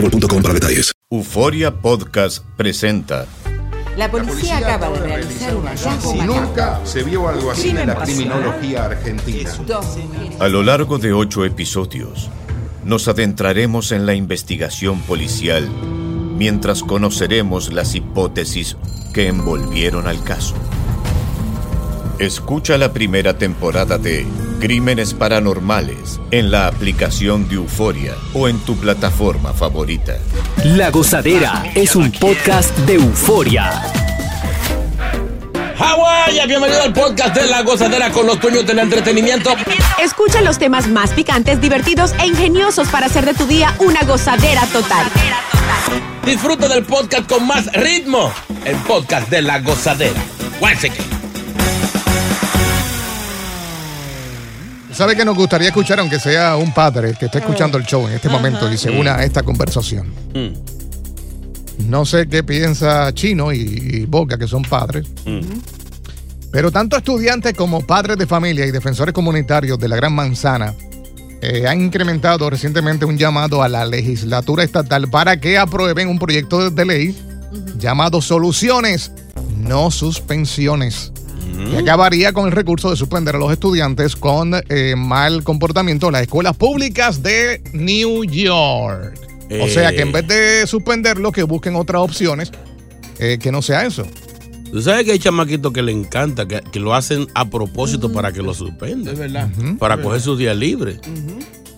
boostmobile.com para detalles. Euforia Podcast presenta. La policía acaba de realizar un hallazgo nunca se vio algo así en la criminología argentina. A lo largo de ocho episodios, nos adentraremos en la investigación policial mientras conoceremos las hipótesis que envolvieron al caso. Escucha la primera temporada de Crímenes Paranormales en la aplicación de Euforia o en tu plataforma favorita. La Gozadera es un podcast de euforia. Hawái, bienvenido al podcast de La Gozadera con los dueños del entretenimiento. Escucha los temas más picantes, divertidos e ingeniosos para hacer de tu día una gozadera total. Disfruta del podcast con más ritmo. El podcast de La Gozadera. Guáchate. ¿Sabe que nos gustaría escuchar, aunque sea un padre que esté escuchando el show en este momento y se una a esta conversación? No sé qué piensa Chino y, y Boca, que son padres. Pero tanto estudiantes como padres de familia y defensores comunitarios de la Gran Manzana eh, han incrementado recientemente un llamado a la legislatura estatal para que aprueben un proyecto de ley llamado Soluciones, no suspensiones. Que acabaría con el recurso de suspender a los estudiantes con eh, mal comportamiento en las escuelas públicas de New York. O sea que en vez de suspenderlo, que busquen otras opciones eh, que no sea eso. Tú sabes que hay chamaquitos que le encanta, que, que lo hacen a propósito para que lo suspendan. Es verdad. Para coger sus días libres.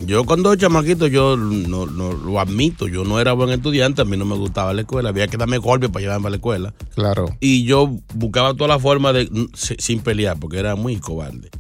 Yo cuando chamaquito, yo no, no lo admito, yo no era buen estudiante, a mí no me gustaba la escuela, había que darme golpe para llevarme a la escuela. Claro. Y yo buscaba todas las formas de, mm, si- sin pelear, porque era muy cobarde.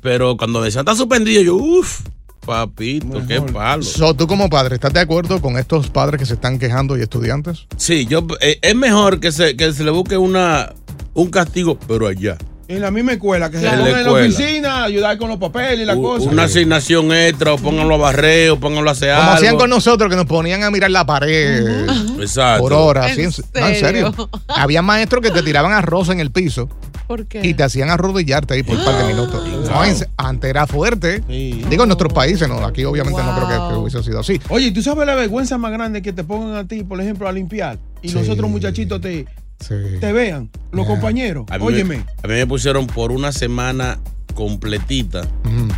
Pero cuando me decían, está suspendido, yo, uff, papito, qué palo. So, tú como padre, ¿estás de acuerdo con estos padres que se están quejando y estudiantes? Sí, yo, eh, es mejor que se, que se le busque una, un castigo, pero allá. En la misma escuela, que se pongan en la escuela. oficina, ayudar con los papeles y la U- cosa. Una asignación extra, o pónganlo a barrer, o pónganlo a hacer Como algo. hacían con nosotros, que nos ponían a mirar la pared Exacto. por horas. ¿En así, en- no, en serio. Había maestros que te tiraban arroz en el piso ¿Por qué? y te hacían arrodillarte ahí por un par de minutos. No, en- antes era fuerte. Digo en nuestros países, no. Aquí obviamente no creo que, que hubiese sido así. Oye, ¿tú sabes la vergüenza más grande que te pongan a ti, por ejemplo, a limpiar? Y los Sí. otros muchachitos te, Sí. te vean, los Yeah. compañeros. A mí, Óyeme. me, a mí me pusieron por una semana completita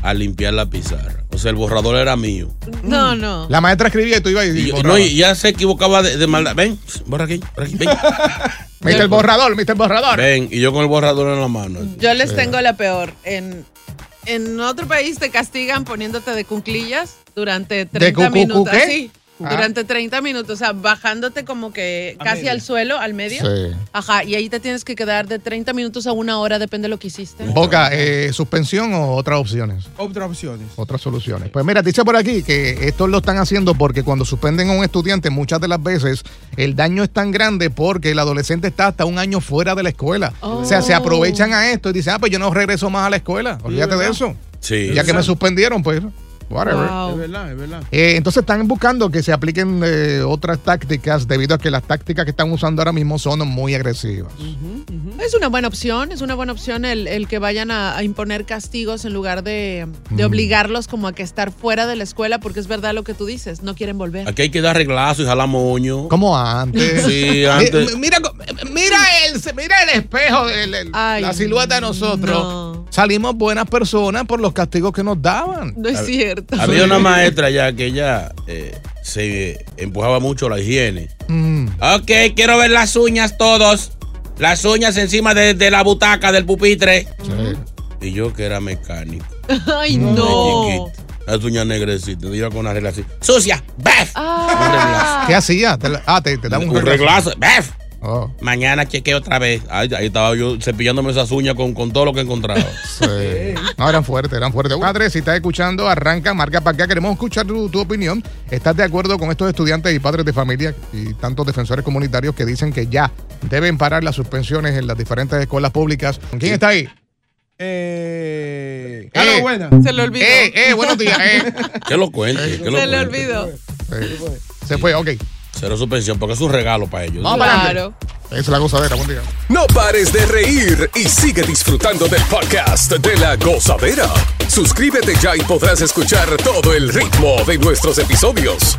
a limpiar la pizarra. O sea, el borrador era mío. No, no. La maestra escribía y tú ibas y, Y, yo- no, y ya se equivocaba de, de maldad. Ven, borra aquí, borra aquí, ven. Mete el borrador, mete el borrador. ven. Y yo con el borrador en la mano. Yo les tengo la peor. En, en otro país te castigan poniéndote de cunclillas durante 30 cucucu minutos. qué? Así. Ah. Durante 30 minutos, o sea, bajándote como que A casi medio. al suelo, al medio. Sí. Ajá, y ahí te tienes que quedar de 30 minutos a una hora, depende de lo que hiciste. Boca, eh, suspensión o otras opciones. Otras opciones. Otras soluciones. Pues mira, dice por aquí que esto lo están haciendo porque cuando suspenden a un estudiante, muchas de las veces el daño es tan grande porque el adolescente está hasta un año fuera de la escuela. O sea, se Oh. aprovechan a esto y dicen, ah, pues yo no regreso más a la escuela. Olvídate de eso. Sí. Ya que me suspendieron, pues, whatever. Wow. Es verdad, es verdad. Eh, entonces están buscando que se apliquen eh, otras tácticas debido a que las tácticas que están usando ahora mismo son muy agresivas. Es una buena opción, es una buena opción el, el que vayan a, a imponer castigos en lugar de, de obligarlos como a que estar fuera de la escuela, porque es verdad lo que tú dices, no quieren volver. Aquí hay que dar reglazo y jalar moño. Como antes. Sí, antes. Mi- Mira, mira el, mira el espejo, el- el- Ay, la silueta de nosotros. no. Salimos buenas personas por los castigos que nos daban. No es cierto. Había una maestra ya que ella, eh, se empujaba mucho la higiene. Mm. Ok, quiero ver las uñas todos. Las uñas encima de, de la butaca del pupitre. Y yo que era mecánico. Ay, no. Las uñas negrecitas. Yo iba con una regla así. ¡Sucia! ¡Bef! Ah. ¿Qué hacía? Ah, te, te daba un, Un reglazo. ¡Bef! Oh, Mañana chequeo otra vez. Ahí, ahí estaba yo cepillándome esas uñas con, con todo lo que encontraba. sí. No, eran fuertes, eran fuertes. Padre, si estás escuchando, arranca, marca para acá. Queremos escuchar tu, tu opinión. ¿Estás de acuerdo con estos estudiantes y padres de familia y tantos defensores comunitarios que dicen que ya deben parar las suspensiones en las diferentes escuelas públicas? ¿Quién está ahí? Eh, Eh. Carlos, buena. Se le olvidó. Eh, eh, buenos días. Eh. Que lo cuente. Que lo Se le cuente. olvidó. Eh, Se fue, ok. Cero suspensión, porque es un regalo para ellos. Vamos para Claro. es la gozadera, buen día. No pares de reír y sigue disfrutando del podcast de la gozadera. Suscríbete ya y podrás escuchar todo el ritmo de nuestros episodios.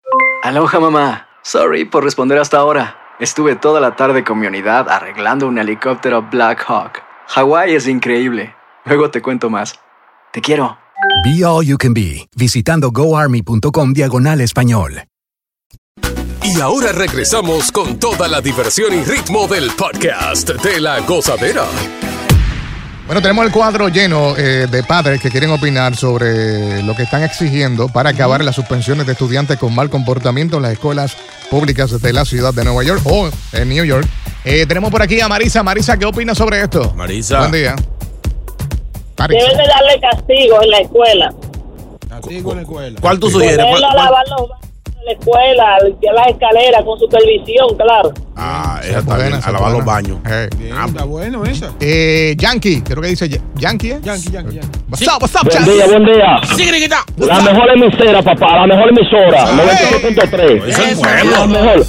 Aloha mamá. Sorry por responder hasta ahora. Estuve toda la tarde con mi unidad arreglando un helicóptero Black Hawk. Hawái es increíble. Luego te cuento más. Te quiero. Be All You Can Be, visitando goarmy.com diagonal español. Y ahora regresamos con toda la diversión y ritmo del podcast de la gozadera. Bueno, tenemos el cuadro lleno eh, de padres que quieren opinar sobre lo que están exigiendo para acabar las suspensiones de estudiantes con mal comportamiento en las escuelas públicas de la ciudad de Nueva York o en New York. Eh, tenemos por aquí a Marisa. Marisa, ¿qué opinas sobre esto? Marisa. Buen día. Marisa. Deben de darle castigo en la escuela. Castigo en la escuela. ¿Cuál tú sugieres? ¿Cuál- cuál- la escuela, a limpiar las escaleras con supervisión, claro. Ah, Esa está buena, bien. esa A lavar los baños. Eh. Bien, está bueno esa. Eh, Yankee, creo que dice Ya- Yankee. ¿eh? Yankee, Yankee, Yankee. What's up, what's up, Buen Yankee? día, buen día. La mejor emisora, papá, la mejor emisora, Ay. 96.3. Eso es. La mejor.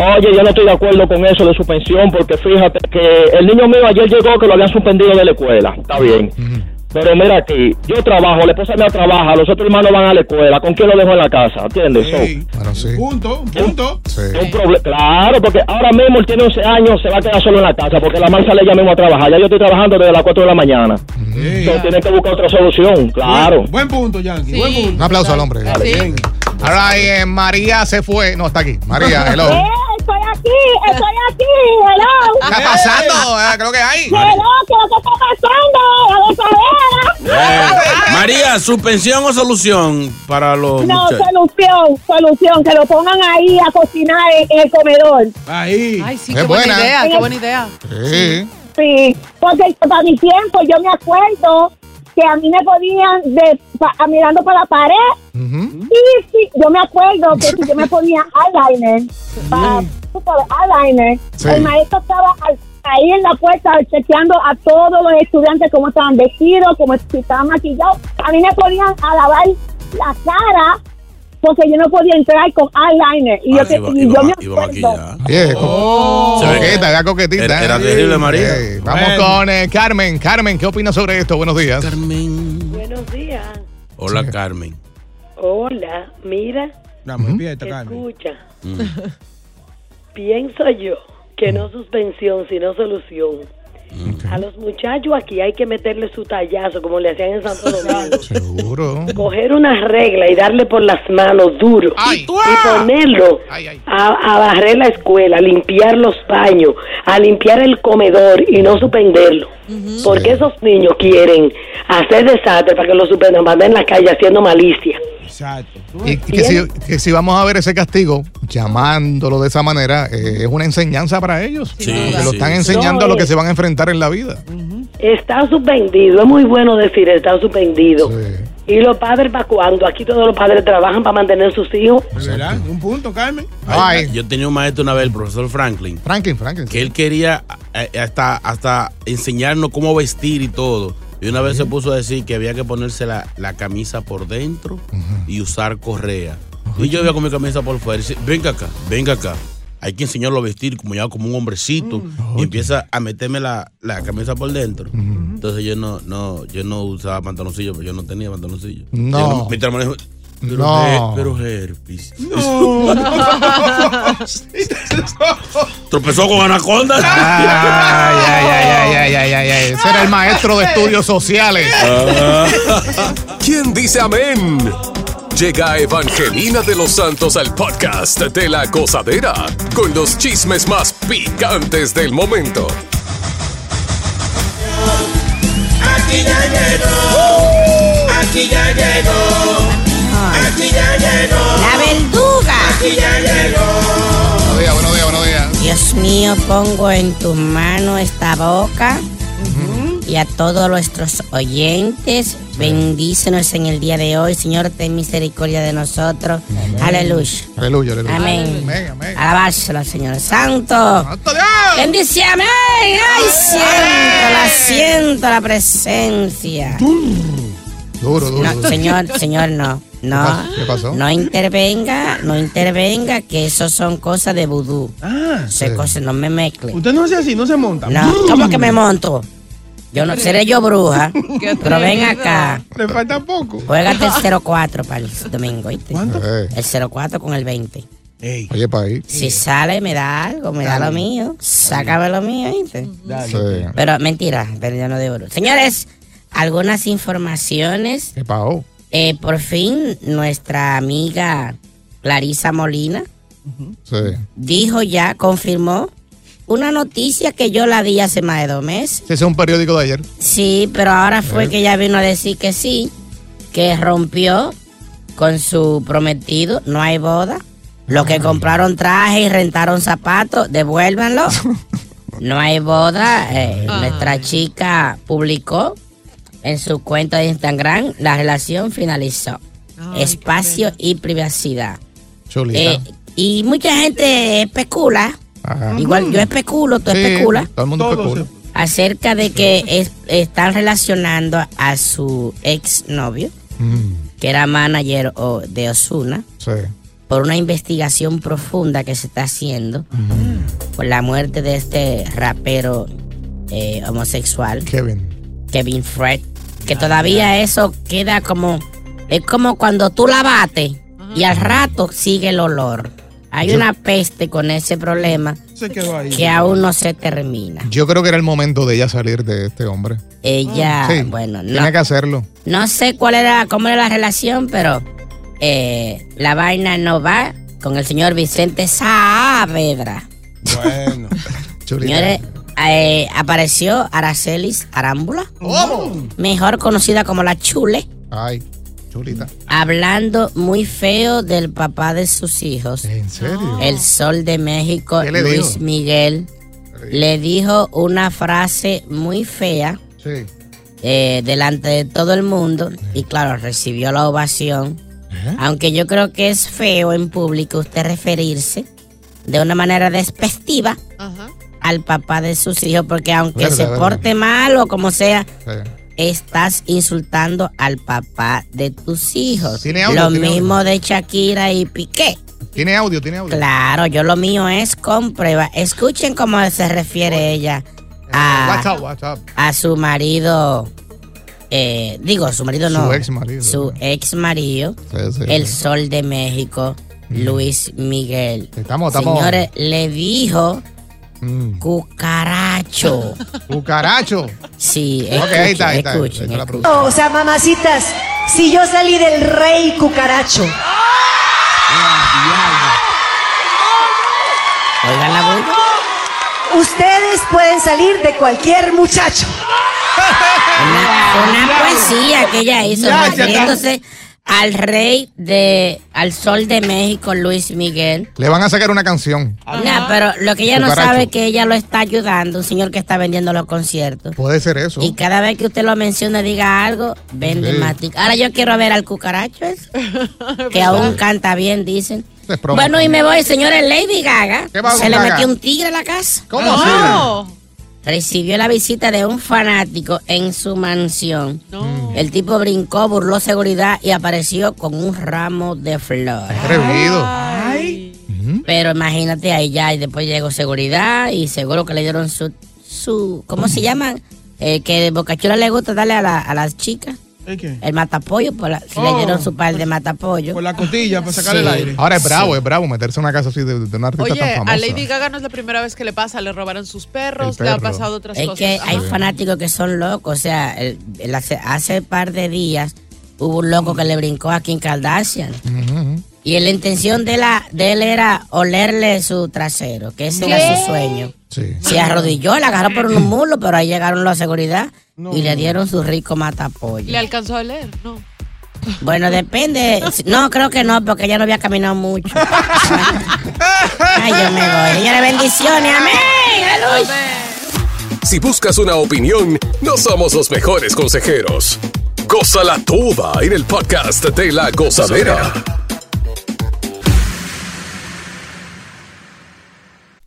Oye, yo no estoy de acuerdo con eso de suspensión porque fíjate que el niño mío ayer llegó que lo habían suspendido de la escuela. Está bien. Pero mira aquí, yo trabajo, la esposa mía trabaja, los otros hermanos van a la escuela. ¿Con quién lo dejo en la casa? ¿Entiendes? So, Ey, Bueno, sí. Un punto, un punto. Sí. es un problema. Claro, porque ahora mismo él tiene 11 años, se va a quedar solo en la casa porque la mamá sale ella mismo a trabajar. Ya yo estoy trabajando desde las 4 de la mañana. Ey. So, tiene que buscar otra solución, claro. Buen, buen punto, Yankee. Sí. Buen punto. Un aplauso al hombre. Sí. Bien. All right, eh, María se fue. No, está aquí. María, hello. Estoy aquí, estoy aquí, hello. ¿Qué está pasando? Eh, creo que hay. Hello, ¿qué es lo que está pasando? La gozadera. Eh, María, ¿suspensión o solución para los No, muchachos? solución, solución, que lo pongan ahí a cocinar en, en el comedor. Ahí. Ay, sí, qué buena, buena. idea, qué buena idea. Sí. Sí, porque para mi tiempo yo me acuerdo que a mí me podían de, pa- mirando para la pared Ujú. y sí, yo me acuerdo que si yo me ponía eyeliner, para, tú sabes, eyeliner, Sí. el maestro estaba al- ahí en la puerta chequeando a todos los estudiantes cómo estaban vestidos, cómo si estaban maquillados. A mí me podían a lavar la cara porque yo no podía entrar con eyeliner. Y Ah, yo, te- iba- y iba yo ma- me acuerdo. coqueta, ya coquetita. Era- eh. era terrible, María. Vamos Bueno. con eh, Carmen. Carmen, ¿qué opinas sobre esto? Buenos días. Carmen. Buenos días. Hola, Carmen. Hola, mira, Vamos, empieza, Carmen. escucha. Mm. Pienso yo que no suspensión, sino solución. A los muchachos aquí hay que meterle su tallazo, como le hacían en Santo Domingo. Seguro. Coger una regla y darle por las manos duro. Ay. Y ponerlo Ay, ay. a, a barrer la escuela, a limpiar los baños, a limpiar el comedor y no suspenderlo. Porque esos niños quieren hacer desastre para que lo suspendan, van en la calle haciendo malicia. Exacto. Y que si, que si vamos a ver ese castigo, llamándolo de esa manera, eh, es una enseñanza para ellos. Sí, porque lo están enseñando No, a lo que se van a enfrentar en la vida. Está suspendido, es muy bueno decir está suspendido. Sí. ¿Y los padres para cuándo? Aquí todos los padres trabajan para mantener sus hijos. ¿Verdad? Un punto, Carmen. Ay, Ay, yo tenía un maestro una vez, el profesor Franklin, Franklin, Franklin. que él quería eh, hasta, hasta enseñarnos cómo vestir y todo. Y una vez se puso a decir que había que ponerse la, la camisa por dentro y usar correa. Y yo iba con mi camisa por fuera y dice, venga acá, venga acá. Hay que enseñarlo a vestir como ya como un hombrecito. Y empieza a meterme la, la camisa por dentro. Entonces yo no, no, yo no usaba pantaloncillo, porque yo no tenía pantaloncillo. No. Yo mi hermano dijo, pero, No. her- pero herpes. Tropezó con anaconda. Ay, ay, ay, ay, ay, ay, ay, ay. Ese era el maestro de estudios sociales. ¿Quién dice amén? Llega Evangelina de los Santos al podcast de la gozadera con los chismes más picantes del momento. Aquí ya llegó. Aquí ya llegó. Aquí ya llegó. La verduga. Aquí ya llegó. Buenos días, buenos días, buenos días. Dios mío, pongo en tus manos esta boca y a todos nuestros oyentes. Bendícenos en el día de hoy. Señor, ten misericordia de nosotros. Aleluya. Aleluya, aleluya. Amén. Amén, amén. Alabárselo, Señor Santo. Bendice, amén. Ay, siento, la siento la presencia. Duro, duro. No, duro. señor, señor, no. No, ¿Qué pasó? no intervenga, no intervenga, que eso son cosas de vudú. Ah, Se cosas, no me mezcle. Usted no hace así, no se monta. No, ¿cómo que me monto? Yo no seré yo bruja, pero ven acá. Le falta poco. Juégate el 04 para el domingo, ¿oíste? ¿Cuánto? Eh, El 04 con el 20. Oye, pa' ahí. Si sale, me da algo, me da lo mío. Sácame lo mío, ¿oíste? Sí. Pero mentira, pero yo no debo. Señores, algunas informaciones. ¿Qué pasó? Eh, por fin, nuestra amiga Clarisa Molina Sí. dijo ya, confirmó una noticia que yo la di hace más de dos meses. Ese es un periódico de ayer. Sí, pero ahora fue Eh. que ella vino a decir que sí, que rompió con su prometido, no hay boda. Los que compraron traje y rentaron zapatos, devuélvanlo. No hay boda. Eh, Nuestra chica publicó en su cuenta de Instagram, la relación finalizó. Espacio y privacidad. Chulita. Eh, y mucha gente especula, Ajá. igual yo especulo, tú Sí, especulas Todo el mundo especula. acerca de que es- están relacionando a su ex novio, Mm, que era manager o- de Osuna, sí. por una investigación profunda que se está haciendo por la muerte de este rapero eh, homosexual, Kevin. Kevin Fred, que todavía eso queda como, es como cuando tú la bates y al rato sigue el olor. Hay Yo- una peste con ese problema Se quedó ahí. que aún no se termina. Yo creo que era el momento de ella salir de este hombre. Ella, Sí, bueno, no, Tiene que hacerlo. no sé cuál era, cómo era la relación, pero eh, la vaina no va con el señor Vicente Saavedra. Bueno. Señores, eh, apareció Aracelis Arámbula, mejor conocida como la Chule, Ay, hablando muy feo del papá de sus hijos, ¿En serio? el Sol de México, ¿Qué le Luis dijo? Miguel. Le dijo una frase muy fea Sí. eh, delante de todo el mundo y claro, recibió la ovación. ¿Eh? Aunque yo creo que es feo en público usted referirse de una manera despectiva al papá de sus hijos, porque aunque Verdad, se verdad. porte mal o como sea, Sí. Estás insultando al papá de tus hijos. Tiene audio, lo tiene mismo de Shakira y Piqué. Tiene audio, tiene audio. Claro, yo lo mío es con prueba. Escuchen cómo se refiere ella a, WhatsApp, WhatsApp. a su marido. eh, digo, su marido no. Su ex marido. Su ex marido. Sí, sí, el sí. Sol de México, Luis Miguel. Estamos, estamos. Señores, le dijo Mm. cucaracho. Cucaracho. Sí, Ok, escuchen, ahí está, ahí está. escuchen, Ahí está la escuchen. O sea, mamacitas, si yo salí del rey cucaracho. Oigan la bulla. Ustedes pueden salir de cualquier muchacho. Una, una poesía que ella hizo Ya, al rey de, al sol de México, Luis Miguel. Le van a sacar una canción. No, pero lo que ella no Cucaracho. sabe es que ella lo está ayudando, un señor que está vendiendo los conciertos. Puede ser eso. Y cada vez que usted lo menciona, diga algo, vende Sí. más tic- Ahora yo quiero ver al cucaracho, ese, que aún canta bien, dicen. Es. Bueno, y me voy, señores, Lady Gaga. ¿Qué Se le Gaga? metió un tigre a la casa. ¿Cómo No. Recibió la visita de un fanático en su mansión. El tipo brincó, burló seguridad y apareció con un ramo de flores. Atrevido. Pero imagínate ahí ya, y después llegó seguridad y seguro que le dieron su, su ¿cómo se llaman? Eh, que Bocachula le gusta darle a, la- a las chicas. ¿El qué? El matapollo, pues la- si le Oh. dieron su par de matapollo. Por la costilla, para sacarle Sí. el aire. Ahora es bravo, es bravo meterse en una casa así de, de una artista Oye, tan famosa. a Lady Gaga no es la primera vez que le pasa, le robaron sus perros, le han perro. pasado otras Es cosas. que hay fanáticos que son locos. O sea, el- el hace, hace par de días hubo un loco que le brincó a Kim Kardashian. Y la intención de, la, de él era olerle su trasero, que ese era su sueño. Se arrodilló, la agarró por un mulo, pero ahí llegaron la seguridad y le dieron su rico matapollo. ¿Le alcanzó a leer? No. Bueno, depende. No, creo que no, porque ella no había caminado mucho. Ay, yo me voy. Señores, bendiciones. Amén. Aleluya. Si buscas una opinión, no somos los mejores consejeros. Gózala toda en el podcast de la gozadera.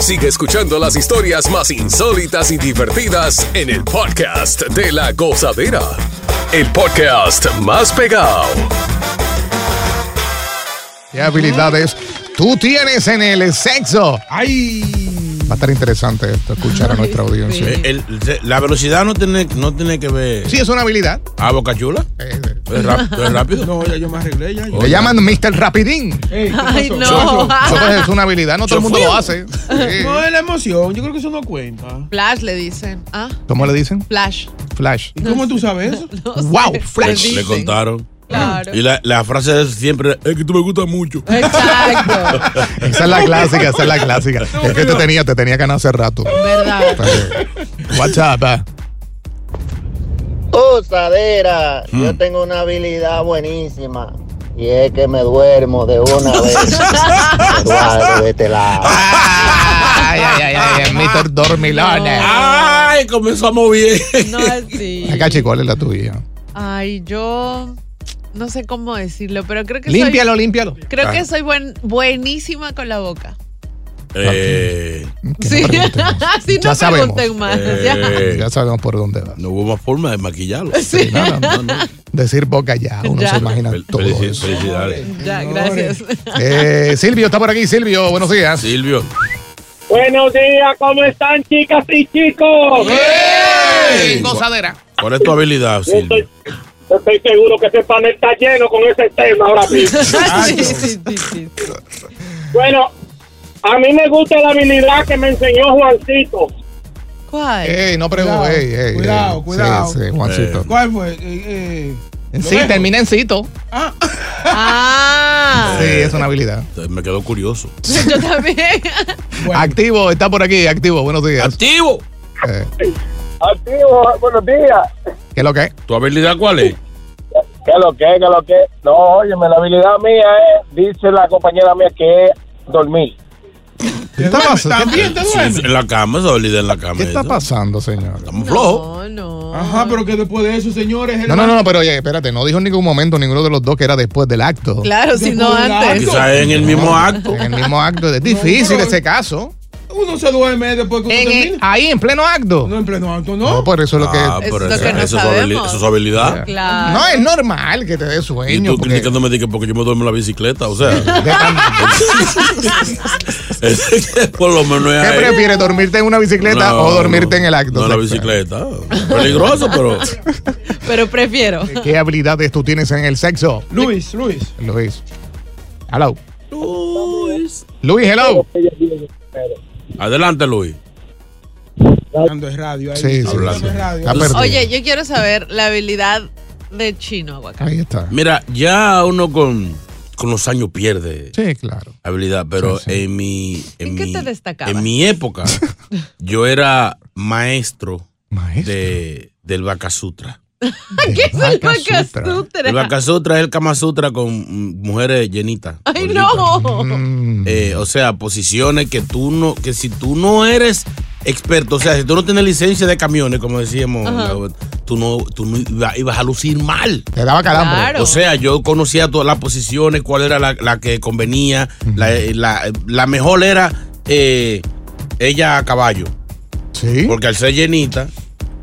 Sigue escuchando las historias más insólitas y divertidas en el podcast de la gozadera. El podcast más pegado. ¿Qué habilidades tú tienes en el sexo? ¡Ay! Va a estar interesante esto, escuchar a nuestra audiencia. Eh, el- el- la velocidad no tiene, no tiene que ver. Sí, es una habilidad. Ah, Boca Chula. ¿Tú eres rap- tú eres rápido? No, ya yo me arreglé ya. Le llaman Mr. Rapidín. Ey, ¿qué Ay, no. Eso es una habilidad, no todo el mundo lo hace. Sí. No, es la emoción. Yo creo que eso no cuenta. Flash le dicen. ¿Ah? ¿Cómo le dicen? Flash. Flash. ¿Y cómo tú sabes eso? ¡Wow! Flash. le contaron. Claro. Y la, la frase es siempre es que tú me gustas mucho. Exacto. Esa es la clásica, esa es la clásica. Es que te tenía, te tenía ganas hace rato. ¿Verdad? What's up? ah? Usadera, yo tengo una habilidad buenísima y es que me duermo de una vez. Eduardo, de este lado. Ay, ay, ay, ay, Mr. Dormilones. Ay, comenzamos bien. No así. Acá, chico, ¿cuál es la tuya? Ay, yo no sé cómo decirlo, pero creo que Límpialo, soy, límpialo. creo Ah. que soy buen, buenísima con la boca. Eh, Sí, así no Ya sabemos. pregunten más. Eh, ya. Ya sabemos por dónde va. no hubo más forma de maquillarlo. Sí. No, no, no. Decir boca ya, uno Ya. se imagina Fel- todo felici- eso. Felicidades. Ya, gracias. Eh, Silvio está por aquí. Silvio, buenos días. Silvio. Buenos días, ¿cómo están, chicas y chicos? Gozadera. ¿Cuál es tu habilidad, Yo Silvio? estoy, yo estoy seguro que ese panel está lleno con ese tema ahora mismo. Sí, sí, sí, sí. bueno, a mí me gusta la habilidad que me enseñó Juancito. ¿Cuál? Ey, no pregunto. Cuidado, Ey, ey, cuidado, ey. cuidado. Sí, sí, Juancito. ¿Cuál fue? Eh, eh, Sí, termina en cito. Ah, Sí, es una habilidad. Me quedó curioso. yo también. Activo, está por aquí. Activo, buenos días. ¡Activo! Eh, Activo, buenos días. ¿Qué es lo que es? ¿Tu habilidad cuál es? ¿Qué lo que? ¿Qué lo que? No, óyeme, la habilidad mía es, dice la compañera mía, que es dormir. ¿Qué está pasando? También te Sí, duermes. en la cama, esa habilidad en la cama. ¿Qué está eso. pasando, señor? Estamos flojos. No, no. Ajá, pero que después de eso, señores. No, no, no, no, pero oye, espérate, no dijo en ningún momento ninguno de los dos que era después del acto. Claro, si no Después del antes. Quizás en el mismo acto. En el mismo acto. Es difícil ese caso. Uno se duerme después que uno En- termina. ahí, en pleno acto. No, en pleno acto, ¿no? No, por eso es lo que. Ah, pero eso, es su habili- eso es su habilidad. Claro. No, es normal que te dé Y sueño. tú porque- criticándome que porque yo me duermo en la bicicleta, o sea. es que por lo menos es ¿Qué ahí. prefieres, dormirte en una bicicleta No, o dormirte en el acto? No, en la bicicleta. Peligroso, pero. Pero prefiero. ¿Qué habilidades tú tienes en el sexo? Luis, Luis. Luis. Hello. Luis. Luis, hello. Adelante, Luis. Hablando de radio ahí. Sí, sí, Hablando sí. de radio. Oye, yo quiero saber la habilidad de chino aguacate. Ahí está. Mira, ya uno con, con los años pierde Sí, claro. habilidad, pero en mi. En, ¿En qué mi, te destacabas? En mi época, yo era maestro, De, del Baka Sutra. ¿Qué es el Baka Sutra? El es el Kama Sutra con mujeres llenitas. Ay, no. Mm. Eh, o sea, posiciones que tú no, que si tú no eres experto, o sea, si tú no tienes licencia de camiones, como decíamos, tú no, tú no iba- ibas a lucir mal. Te daba calambre. Claro. O sea, yo conocía todas las posiciones, cuál era la, la que convenía. la, la- la mejor era eh, ella a caballo. Sí. Porque al ser llenita.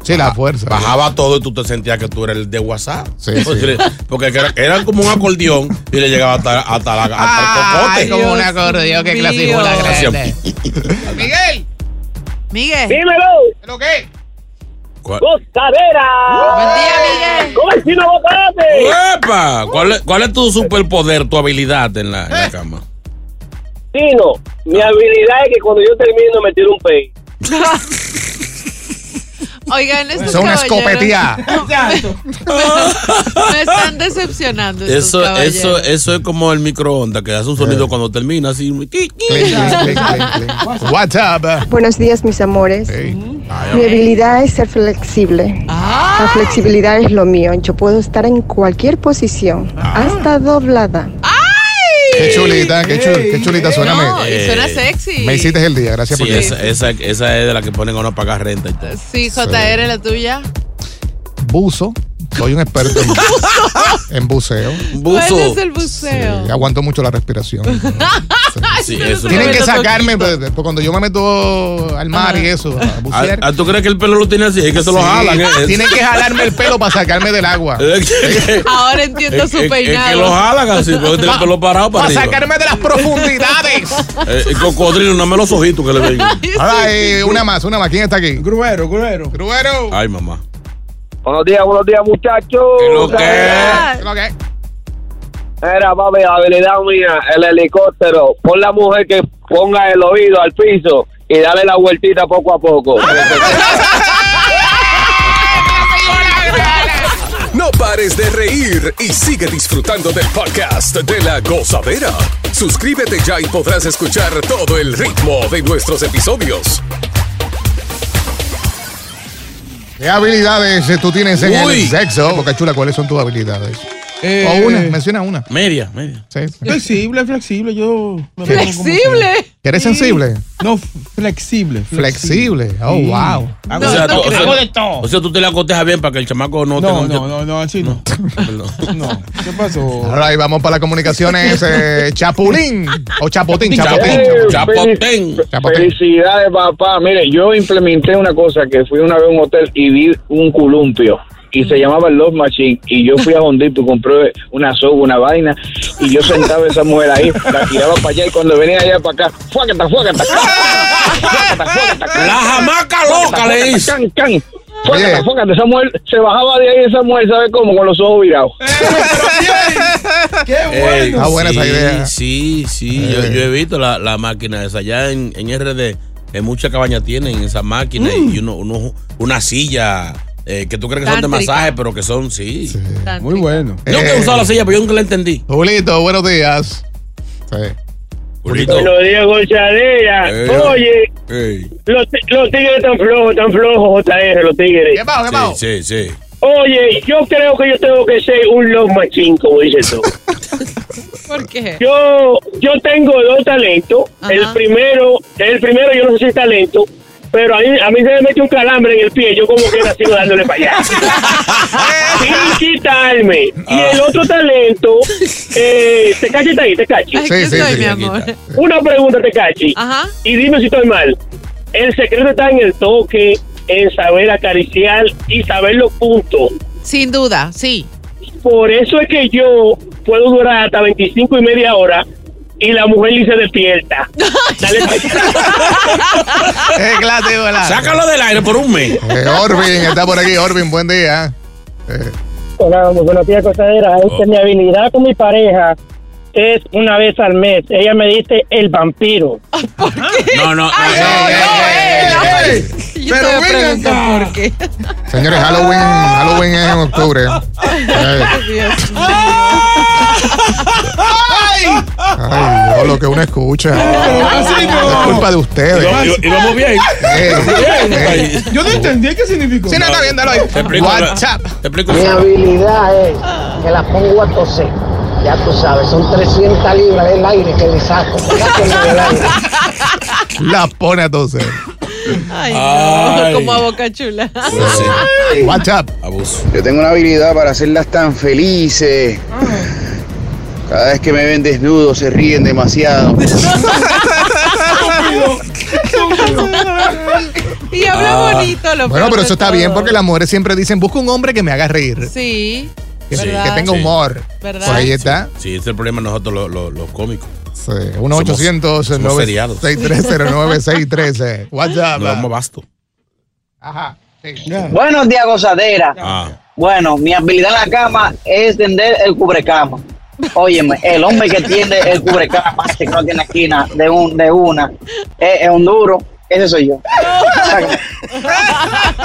Sí, la fuerza. Bajaba todo y tú te sentías que tú eras el de WhatsApp. Sí, porque sí. porque era- eran como un acordeón y le llegaba hasta, hasta, la, hasta el cocote. Ay, como un acordeón que clasificó la grande. Miguel. Miguel. Dímelo. ¿Pero qué? ¡Gozadera! Buen día, Miguel. ¿Cómo es chino bocate? ¡Epa! ¿Cuál es, cuál es tu superpoder, tu habilidad en la, en Eh. la cama? Chino, mi habilidad es que cuando yo termino me tiro un pey. Oigan, estos Son escopetía. Me están decepcionando Eso, caballeros. eso, eso es como el microondas que hace un sonido cuando termina así. WhatsApp. Buenos días, mis amores. Mi habilidad es ser flexible. La flexibilidad es lo mío. Yo puedo estar en cualquier posición, hasta doblada. Qué chulita, qué, chul- qué chulita suena. No, me, suena sexy. me hiciste el día, gracias Sí, por esa, esa, esa es de la que ponen a uno a pagar renta y todo. Sí, JR, la tuya. Buzo. Soy un experto en, en buceo. ¿Cuál es el buceo? Sí, aguanto mucho la respiración. Sí, eso. Tienen que sacarme, pues, pues, cuando yo me meto al mar y eso, a bucear. Ah, ¿Tú crees que el pelo lo tiene así? Es que se lo jalan. ¿eh? Tienen que jalarme el pelo para sacarme del agua. Ahora entiendo Es- su es- es peinado. que lo jalan así, porque tiene el pelo parado para Para arriba. sacarme de las profundidades. Eh, el cocodrilo, no me los ojitos que le ven. Ahora, eh, una más, una más. ¿Quién está aquí? Gruero, gruero. Gruero. Ay, mamá. Buenos días, buenos días, muchachos. lo que ¿Qué lo que? Era, papi, la habilidad mía, el helicóptero. Pon la mujer que ponga el oído al piso y dale la vueltita poco a poco. No pares de reír y sigue disfrutando del podcast de la gozadera. Suscríbete ya y podrás escuchar todo el ritmo de nuestros episodios. ¿Qué habilidades eh, tú tienes en Uy. el sexo? Boca Chula, ¿cuáles son tus habilidades? Eh, o una, menciona una. Media, media. Sí. Flexible, flexible. Yo. me ¿Flexible? sea. ¿Que eres Sí. sensible? No, flexible. Flexible. Oh, Sí. wow. Hago o, sea, de tú, todo. o, sea, Hago de todo. o sea, tú te la cotejas bien para que el chamaco no, No, tenga no, no, no, así no. No. ¿Qué pasó? Ahora vamos para las comunicaciones. eh, Chapulín. O Chapotín, Chapotín. Chapotín. Felicidades, papá. Mire, yo implementé una cosa que fui una vez a un hotel y vi un columpio. Y se llamaba el Love Machine. Y yo fui a Hondito y compré una soga, una vaina. Y yo sentaba a esa mujer ahí, la tiraba para allá. Y cuando venía allá para acá, fuácata, fuácata, La jamaca loca le hizo. Can, can. Fuácata. Esa mujer se bajaba de ahí, esa mujer, ¿sabe cómo? Con los ojos virados. Qué bueno. Está buena esa sí, idea. Sí, sí. Yo, Eh. yo he visto la, la máquina esa. Allá en, en RD, en muchas cabañas tienen esa máquina y uno, uno- una silla eh, que tú crees que son de masaje, pero que son, sí. Muy bueno. Yo que he Eh. usado la silla, pero yo nunca la entendí. Julito, buenos días. Sí. Julito. Buenos días, Gonzalera. Eh. Oye, los, ti- los tigres tan flojos, tan flojos, JR, los tigres. ¿Qué pasó, qué pasó? Sí, sí, sí. Oye, yo creo que yo tengo que ser un love machine, como dices tú. ¿Por qué? Yo, yo tengo dos talentos. Ajá. El primero, el primero yo no sé si es talento, pero a mí, a mí se me mete un calambre en el pie, yo como que sigo dándole para allá. Sin quitarme. Y el otro talento, eh, te cachi está ahí, te cachi. Ay, ¿qué soy, mi amor? Una pregunta, te cachi. Ajá. Y dime si estoy mal. El secreto está en el toque, en saber acariciar y saber los puntos. Sin duda, sí. Por eso es que yo puedo durar hasta 25 y media hora y la mujer ni se despierta. Dale pa' allá. Clase, hola. Sácalo del aire por un mes. Eh, Orvin está por aquí. Orvin, buen día. Eh, Hola, muy buenos días, cosadera. Es que mi habilidad con mi pareja es una vez al mes. Ella me dice el vampiro. No, no, no. Yo te voy a preguntar por qué. señores, Halloween, Halloween es en octubre. Eh, Dios mío. Ay, Dios, lo que uno escucha. Es culpa de ustedes. Y vamos bien. Eh, eh. Yo no entendí qué significó. Sí, no, está bien, dalo ahí. Te explico. WhatsApp. Te explico. Mi habilidad es que la pongo a toser. Ya tú sabes, son 300 libras del aire que le saco. La pone a toser. Ay, Ay. no, como a boca chula. WhatsApp. Abuso. Yo tengo una habilidad para hacerlas tan felices. Cada vez que me ven desnudo se ríen demasiado. Y habla Ah. bonito, lo Bueno, pero eso está todo. bien porque las mujeres siempre dicen, busca un hombre que me haga reír. Sí. Que, ¿verdad? que tenga Sí. humor. ¿Verdad? Pues ahí está. Sí, ese es el problema de nosotros los, los, los cómicos. Sí, 1 800 somos seriados. 6309 613 WhatsApp. No damos basto. Ajá. sí. Buenos días, gozadera. Ah. Bueno, mi habilidad en la cama es tender el cubrecama. Óyeme, el hombre que tiende el cubrecama, que no tiene esquina de, un, de una, es, es un duro. Ese soy yo.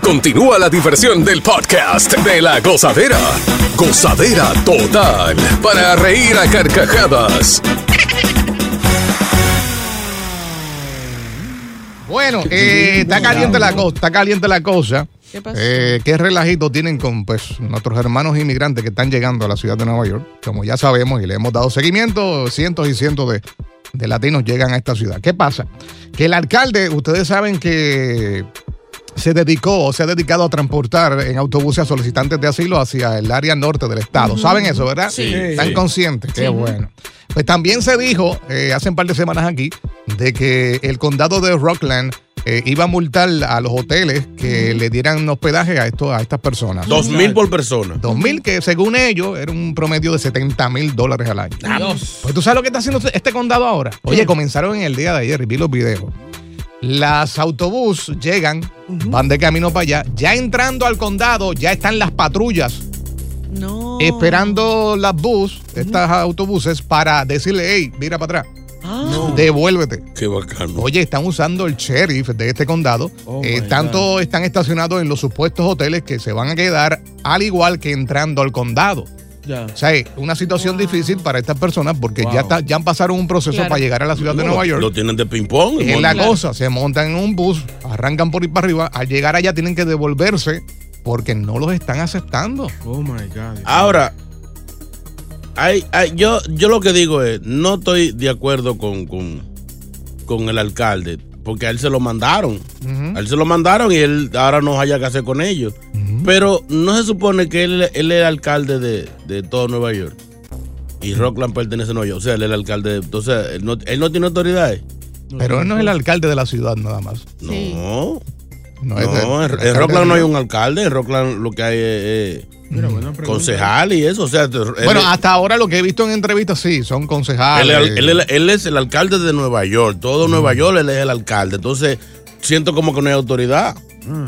Continúa la diversión del podcast de la gozadera. Gozadera total. Para reír a carcajadas. Bueno, eh, está caliente la cosa, está caliente la cosa. ¿Qué pasó? Eh, ¿Qué relajito tienen con pues, nuestros hermanos inmigrantes que están llegando a la ciudad de Nueva York? Como ya sabemos y le hemos dado seguimiento, cientos y cientos de, de latinos llegan a esta ciudad. ¿Qué pasa? Que el alcalde, ustedes saben que se dedicó o se ha dedicado a transportar en autobuses a solicitantes de asilo hacia el área norte del estado. ¿Saben eso, verdad? Sí. Están Sí. conscientes. Qué Sí. bueno. Pues también se dijo eh, hace un par de semanas aquí de que el condado de Rockland eh, iba a multar a los hoteles que le dieran hospedaje a, esto, a estas personas. Dos mil por persona. Dos mil, que según ellos era un promedio de 70 mil dólares al año. Dios. Pues tú sabes lo que está haciendo este condado ahora. Oye, comenzaron en el día de ayer y vi los videos. Las autobús llegan, van de camino para allá. Ya entrando al condado, ya están las patrullas No. esperando las bus, estas autobuses, para decirle, hey, mira para atrás. Ah. Devuélvete. Qué bacano. Oye, están usando el sheriff de este condado. Oh, Eh, tanto están estacionados en los supuestos hoteles que se van a quedar al igual que entrando al condado. Ya. O sea, es una situación difícil para estas personas porque ya, está, ya pasaron un proceso Claro. para llegar a la ciudad de Nueva York. Lo tienen de ping-pong. Es la Claro. cosa, se montan en un bus, arrancan por ir para arriba, al llegar allá tienen que devolverse porque no los están aceptando. Oh my God. Ahora, hay, hay- yo, yo lo que digo es, no estoy de acuerdo con, con, con el alcalde, porque a él se lo mandaron. A él se lo mandaron y él ahora no haya que hacer con ellos. Pero no se supone que él, él es el alcalde de, de todo Nueva York. Y Rockland pertenece a Nueva York. O sea, él es el alcalde. De, entonces, él no, él no tiene autoridades. Pero él no es el alcalde de la ciudad nada más. No. No, No, es de- en, Rockland no hay un alcalde. En Rockland lo que hay es, es concejal y eso. O sea, Bueno, hasta ahora lo que he visto en entrevistas, sí, son concejales. es- él es- él es el alcalde de Nueva York. Todo Nueva York él es el alcalde. Entonces, siento como que no hay autoridad.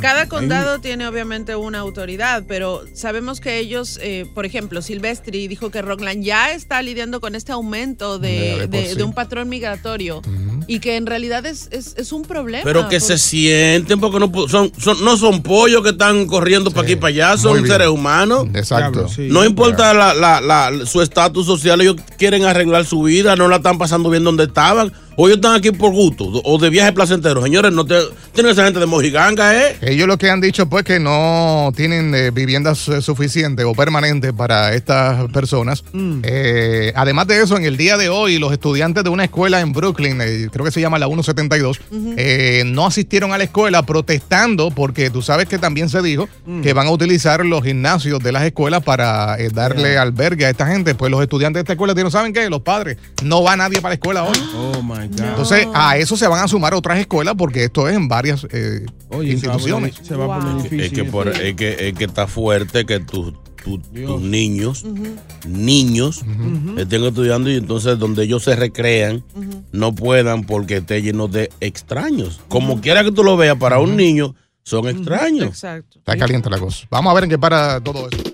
Cada condado tiene obviamente una autoridad, pero sabemos que ellos, eh, por ejemplo, Silvestri dijo que Rockland ya está lidiando con este aumento de, de un patrón migratorio y que en realidad es, es, es un problema. Pero que se sienten porque no son, son- no son pollos que están corriendo para aquí y para allá, son seres humanos. Exacto. No importa la- la- la- su estatus social, ellos quieren arreglar su vida, no la están pasando bien donde estaban. O ellos están aquí por gusto, o de viaje placentero. Señores, no te, tienen esa gente de mojiganga, ¿eh? Ellos lo que han dicho pues que no tienen eh, viviendas eh, suficientes o permanentes para estas personas. Eh, además de eso, en el día de hoy, los estudiantes de una escuela en Brooklyn, eh, creo que se llama la 172, eh, no asistieron a la escuela protestando porque tú sabes que también se dijo que van a utilizar los gimnasios de las escuelas para eh, darle albergue a esta gente. Pues los estudiantes de esta escuela dijeron, ¿saben qué? Los padres, no va nadie para la escuela hoy. Oh my God. Entonces, a eso se van a sumar otras escuelas porque esto es en varias eh, instituciones. Se va a poner difícil. Es que, por- es, que, es que está fuerte que tus tu- tus niños, niños, estén estudiando y entonces donde ellos se recrean no puedan porque esté lleno de extraños. Como quiera que tú lo veas, para un niño son extraños. Exacto. Está caliente la cosa. Vamos a ver en qué para todo eso.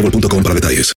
boostmobile.com para detalles.